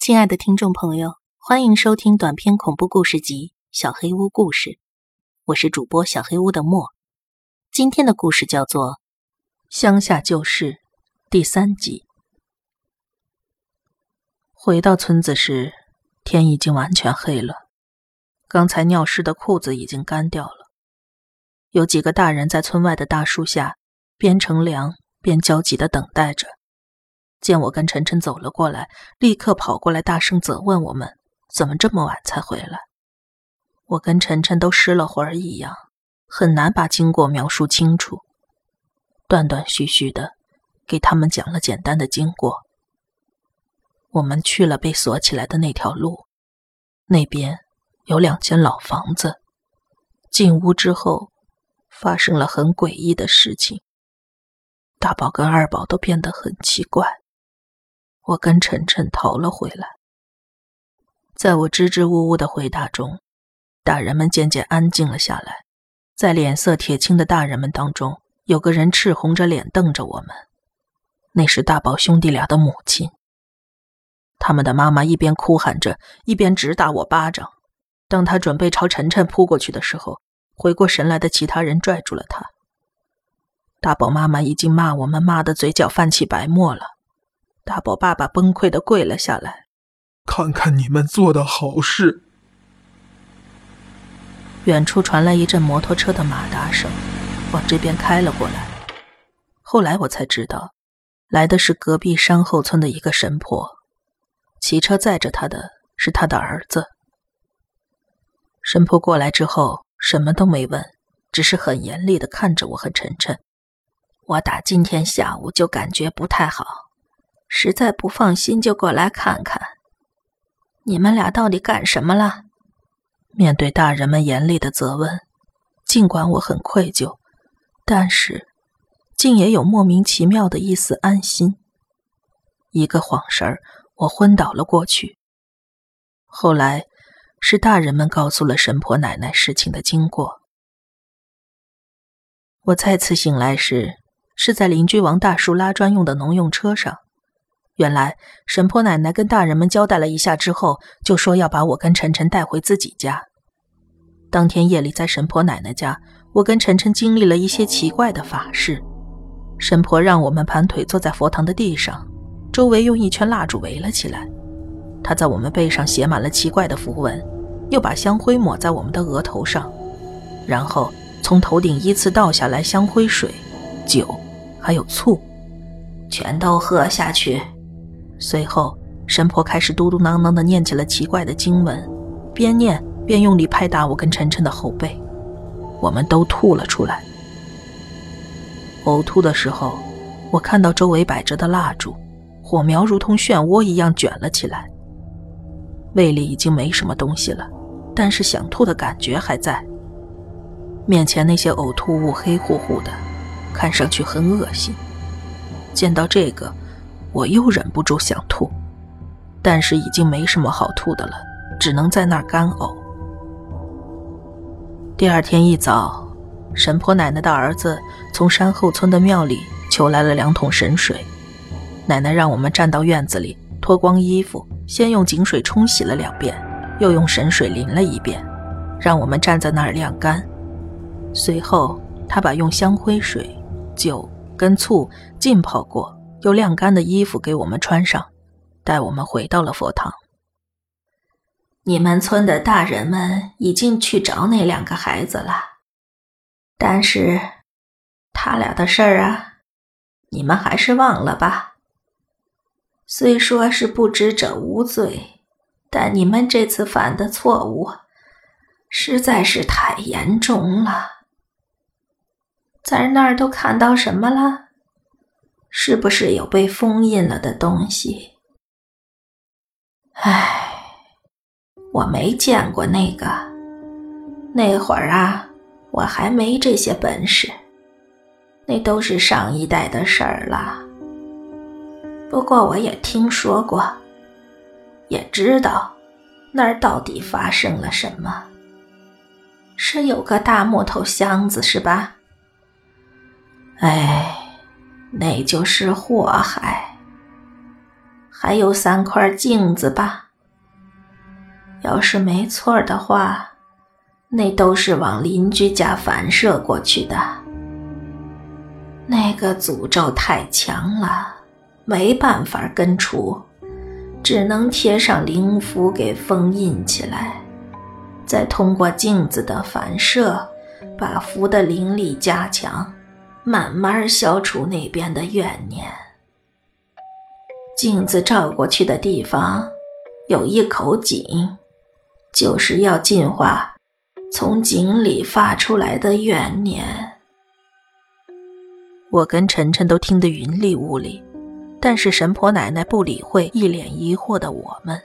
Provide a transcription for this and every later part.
亲爱的听众朋友，欢迎收听短篇恐怖故事集《小黑屋故事》，我是主播小黑屋的莫。今天的故事叫做《乡下旧事》第三集。回到村子时，天已经完全黑了，刚才尿湿的裤子已经干掉了。有几个大人在村外的大树下边乘凉边焦急的等待着。见我跟晨晨走了过来，立刻跑过来，大声责问我们：“怎么这么晚才回来？”我跟晨晨都失了魂儿一样，很难把经过描述清楚，断断续续的给他们讲了简单的经过。我们去了被锁起来的那条路，那边有两间老房子。进屋之后，发生了很诡异的事情。大宝跟二宝都变得很奇怪。我跟晨晨逃了回来。在我支支吾吾的回答中，大人们渐渐安静了下来。在脸色铁青的大人们当中，有个人赤红着脸瞪着我们，那是大宝兄弟俩的母亲。他们的妈妈一边哭喊着，一边直打我巴掌。当他准备朝晨晨扑过去的时候，回过神来的其他人拽住了他。大宝妈妈已经骂我们，骂的嘴角泛起白沫了。大宝爸爸崩溃的跪了下来，看看你们做的好事。远处传来一阵摩托车的马达声，往这边开了过来。后来我才知道，来的是隔壁山后村的一个神婆，骑车载着他的是他的儿子。神婆过来之后，什么都没问，只是很严厉的看着我和晨晨。我打今天下午就感觉不太好。实在不放心，就过来看看。你们俩到底干什么了？面对大人们严厉的责问，尽管我很愧疚，但是竟也有莫名其妙的一丝安心。一个晃神儿，我昏倒了过去。后来是大人们告诉了神婆奶奶事情的经过。我再次醒来时，是在邻居王大叔拉砖用的农用车上。原来神婆奶奶跟大人们交代了一下之后，就说要把我跟晨晨带回自己家。当天夜里在神婆奶奶家，我跟晨晨经历了一些奇怪的法事。神婆让我们盘腿坐在佛堂的地上，周围用一圈蜡烛围了起来。她在我们背上写满了奇怪的符文，又把香灰抹在我们的额头上，然后从头顶依次倒下来香灰水、酒，还有醋，全都喝下去。随后，神婆开始嘟嘟囔囔地念起了奇怪的经文，边念边用力拍打我跟晨晨的后背，我们都吐了出来。呕吐的时候，我看到周围摆着的蜡烛，火苗如同漩涡一样卷了起来。胃里已经没什么东西了，但是想吐的感觉还在。面前那些呕吐物黑乎乎的，看上去很恶心。见到这个。我又忍不住想吐，但是已经没什么好吐的了，只能在那儿干呕。第二天一早，神婆奶奶的儿子从山后村的庙里求来了两桶神水，奶奶让我们站到院子里，脱光衣服，先用井水冲洗了两遍，又用神水淋了一遍，让我们站在那儿晾干。随后，她把用香灰水、酒跟醋浸泡过。又晾干的衣服给我们穿上，带我们回到了佛堂。你们村的大人们已经去找那两个孩子了，但是他俩的事儿啊，你们还是忘了吧。虽说是不知者无罪，但你们这次犯的错误实在是太严重了。在那儿都看到什么了？是不是有被封印了的东西？唉，我没见过那个。那会儿啊，我还没这些本事，那都是上一代的事儿了。不过我也听说过，也知道那儿到底发生了什么。是有个大木头箱子，是吧？哎。那就是祸害，还有三块镜子吧？要是没错的话，那都是往邻居家反射过去的。那个诅咒太强了，没办法根除，只能贴上灵符给封印起来，再通过镜子的反射，把符的灵力加强，慢慢消除那边的怨念。镜子照过去的地方，有一口井，就是要净化从井里发出来的怨念。我跟晨晨都听得云里雾里，但是神婆奶奶不理会一脸疑惑的我们，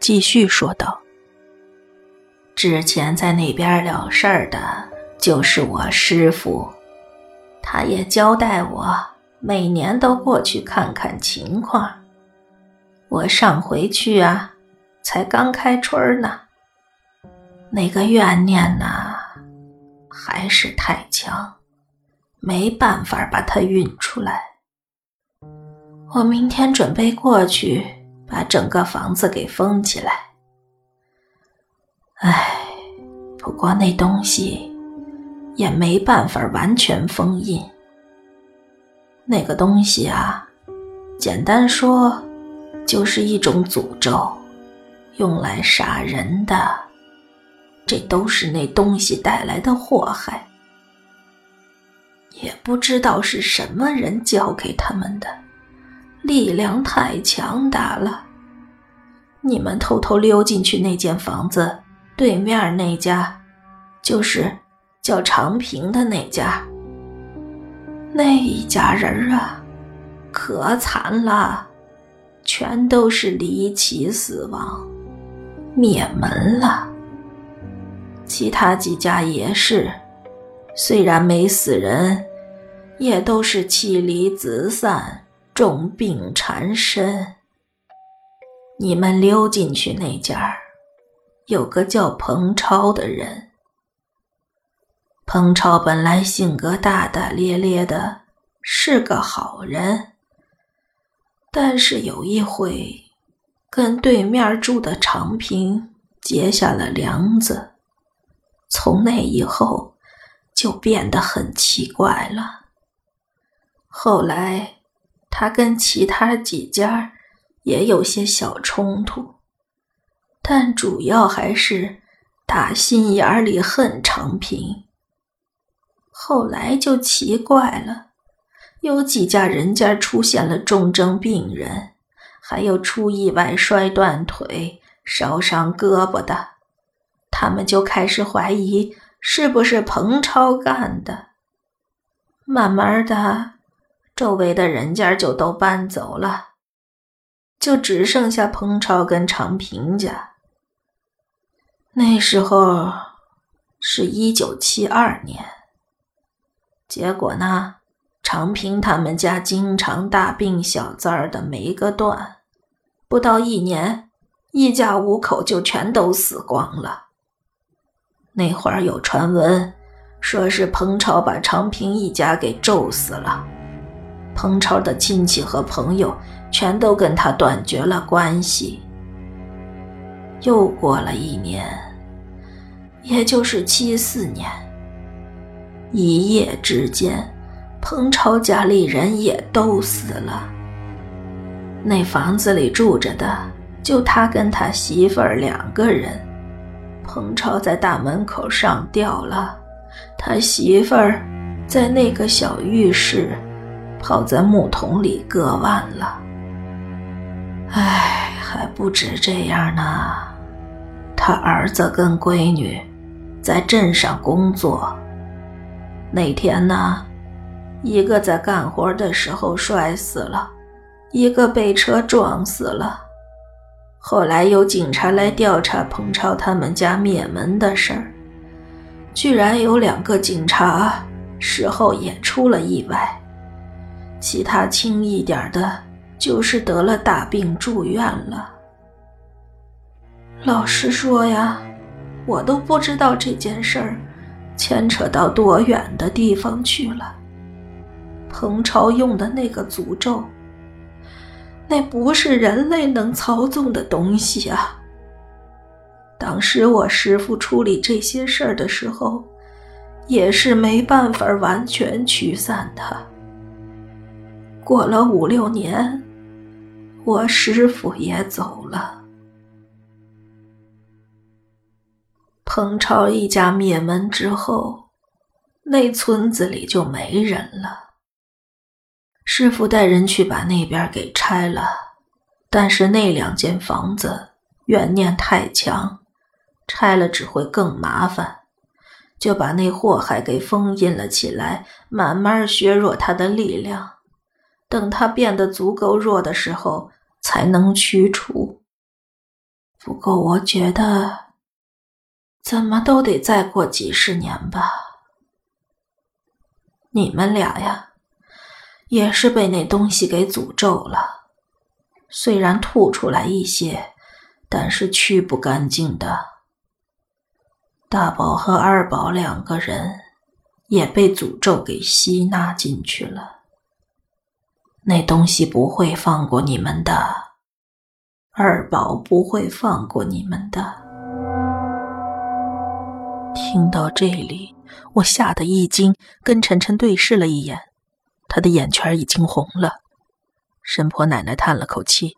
继续说道：“之前在那边了事儿的，就是我师傅，他也交代我每年都过去看看情况。”我上回去啊，才刚开春呢。那个怨念呐，还是太强，没办法把它运出来。我明天准备过去，把整个房子给封起来。唉，不过那东西也没办法完全封印。那个东西啊，简单说。就是一种诅咒，用来杀人的。这都是那东西带来的祸害。也不知道是什么人教给他们的，力量太强大了。你们偷偷溜进去那间房子对面那家，就是叫长平的那家。那一家人啊，可惨了。全都是离奇死亡，灭门了。其他几家也是，虽然没死人，也都是妻离子散，重病缠身。你们溜进去那家，有个叫彭超的人。彭超本来性格大大咧咧的，是个好人。但是有一回，跟对面住的长平结下了梁子，从那以后就变得很奇怪了。后来他跟其他几家也有些小冲突，但主要还是打心眼里恨长平。后来就奇怪了。有几家人家出现了重症病人，还有出意外摔断腿、烧伤胳膊的，他们就开始怀疑是不是彭超干的。慢慢的，周围的人家就都搬走了，就只剩下彭超跟常平家。那时候是一九七二年，结果呢？常平他们家经常大病小灾的没个断，不到一年，一家五口就全都死光了。那会儿有传闻，说是彭超把常平一家给咒死了，彭超的亲戚和朋友全都跟他断绝了关系。又过了一年，也就是七四年，一夜之间。彭超家里人也都死了。那房子里住着的就他跟他媳妇儿两个人。彭超在大门口上吊了，他媳妇儿在那个小浴室泡在木桶里割腕了。唉，还不止这样呢，他儿子跟闺女在镇上工作。那天呢？一个在干活的时候摔死了，一个被车撞死了。后来有警察来调查彭超他们家灭门的事儿，居然有两个警察事后也出了意外，其他轻一点的，就是得了大病住院了。老实说呀，我都不知道这件事儿牵扯到多远的地方去了。彭超用的那个诅咒，那不是人类能操纵的东西啊！当时我师父处理这些事儿的时候，也是没办法完全驱散它。过了五六年，我师父也走了。彭超一家灭门之后，那村子里就没人了。师傅带人去把那边给拆了，但是那两间房子怨念太强，拆了只会更麻烦，就把那祸害给封印了起来，慢慢削弱他的力量，等他变得足够弱的时候才能驱除。不过我觉得，怎么都得再过几十年吧。你们俩呀。也是被那东西给诅咒了，虽然吐出来一些，但是去不干净的。大宝和二宝两个人也被诅咒给吸纳进去了。那东西不会放过你们的，二宝不会放过你们的。听到这里，我吓得一惊，跟晨晨对视了一眼。他的眼圈已经红了，神婆奶奶叹了口气：“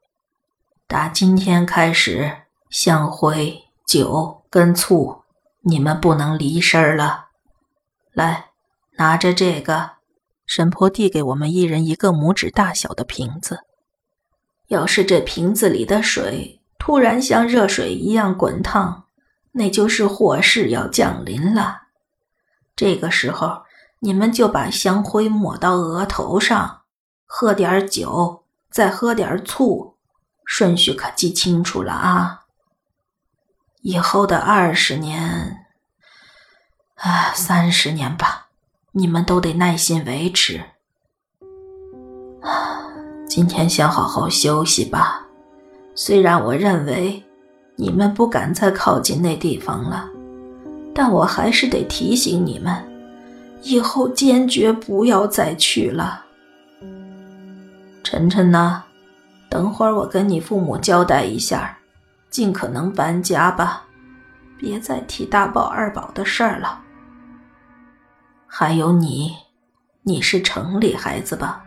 打今天开始，香灰、酒跟醋，你们不能离身了。来，拿着这个。”神婆递给我们一人一个拇指大小的瓶子。要是这瓶子里的水突然像热水一样滚烫，那就是祸事要降临了。这个时候。你们就把香灰抹到额头上，喝点酒，再喝点醋，顺序可记清楚了啊！以后的二十年，啊，三十年吧，你们都得耐心维持。啊，今天先好好休息吧。虽然我认为你们不敢再靠近那地方了，但我还是得提醒你们。以后坚决不要再去了。晨晨呢？等会儿我跟你父母交代一下，尽可能搬家吧，别再提大宝二宝的事儿了。还有你，你是城里孩子吧？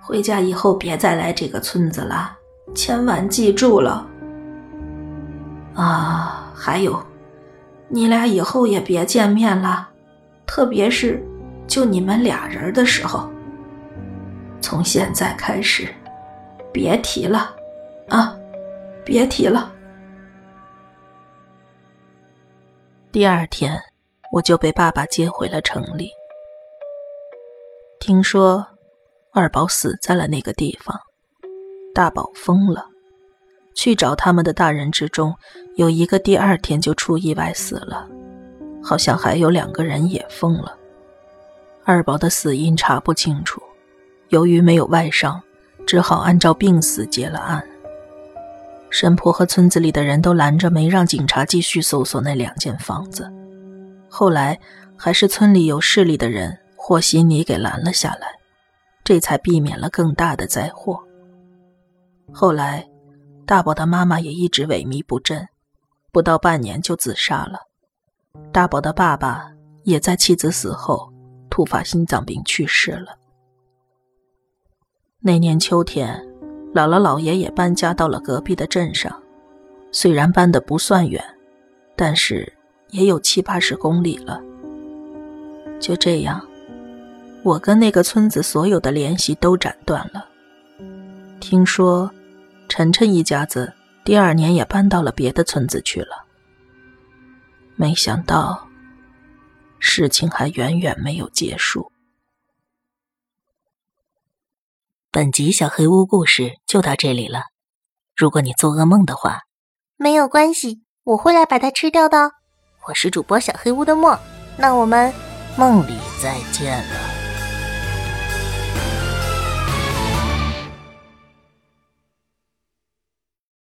回家以后别再来这个村子了，千万记住了。啊，还有，你俩以后也别见面了。特别是就你们俩人的时候，从现在开始，别提了，啊，别提了。第二天，我就被爸爸接回了城里。听说二宝死在了那个地方，大宝疯了。去找他们的大人之中，有一个第二天就出意外死了。好像还有两个人也疯了。二宝的死因查不清楚，由于没有外伤，只好按照病死结了案。神婆和村子里的人都拦着没让警察继续搜索那两间房子。后来还是村里有势力的人和稀泥给拦了下来，这才避免了更大的灾祸。后来，大宝的妈妈也一直萎靡不振，不到半年就自杀了。大宝的爸爸也在妻子死后突发心脏病去世了。那年秋天，姥姥姥爷也搬家到了隔壁的镇上，虽然搬的不算远，但是也有七八十公里了。就这样，我跟那个村子所有的联系都斩断了。听说，晨晨一家子第二年也搬到了别的村子去了。没想到，事情还远远没有结束。本集小黑屋故事就到这里了。如果你做噩梦的话，没有关系，我会来把它吃掉的。我是主播小黑屋的墨，那我们梦里再见了。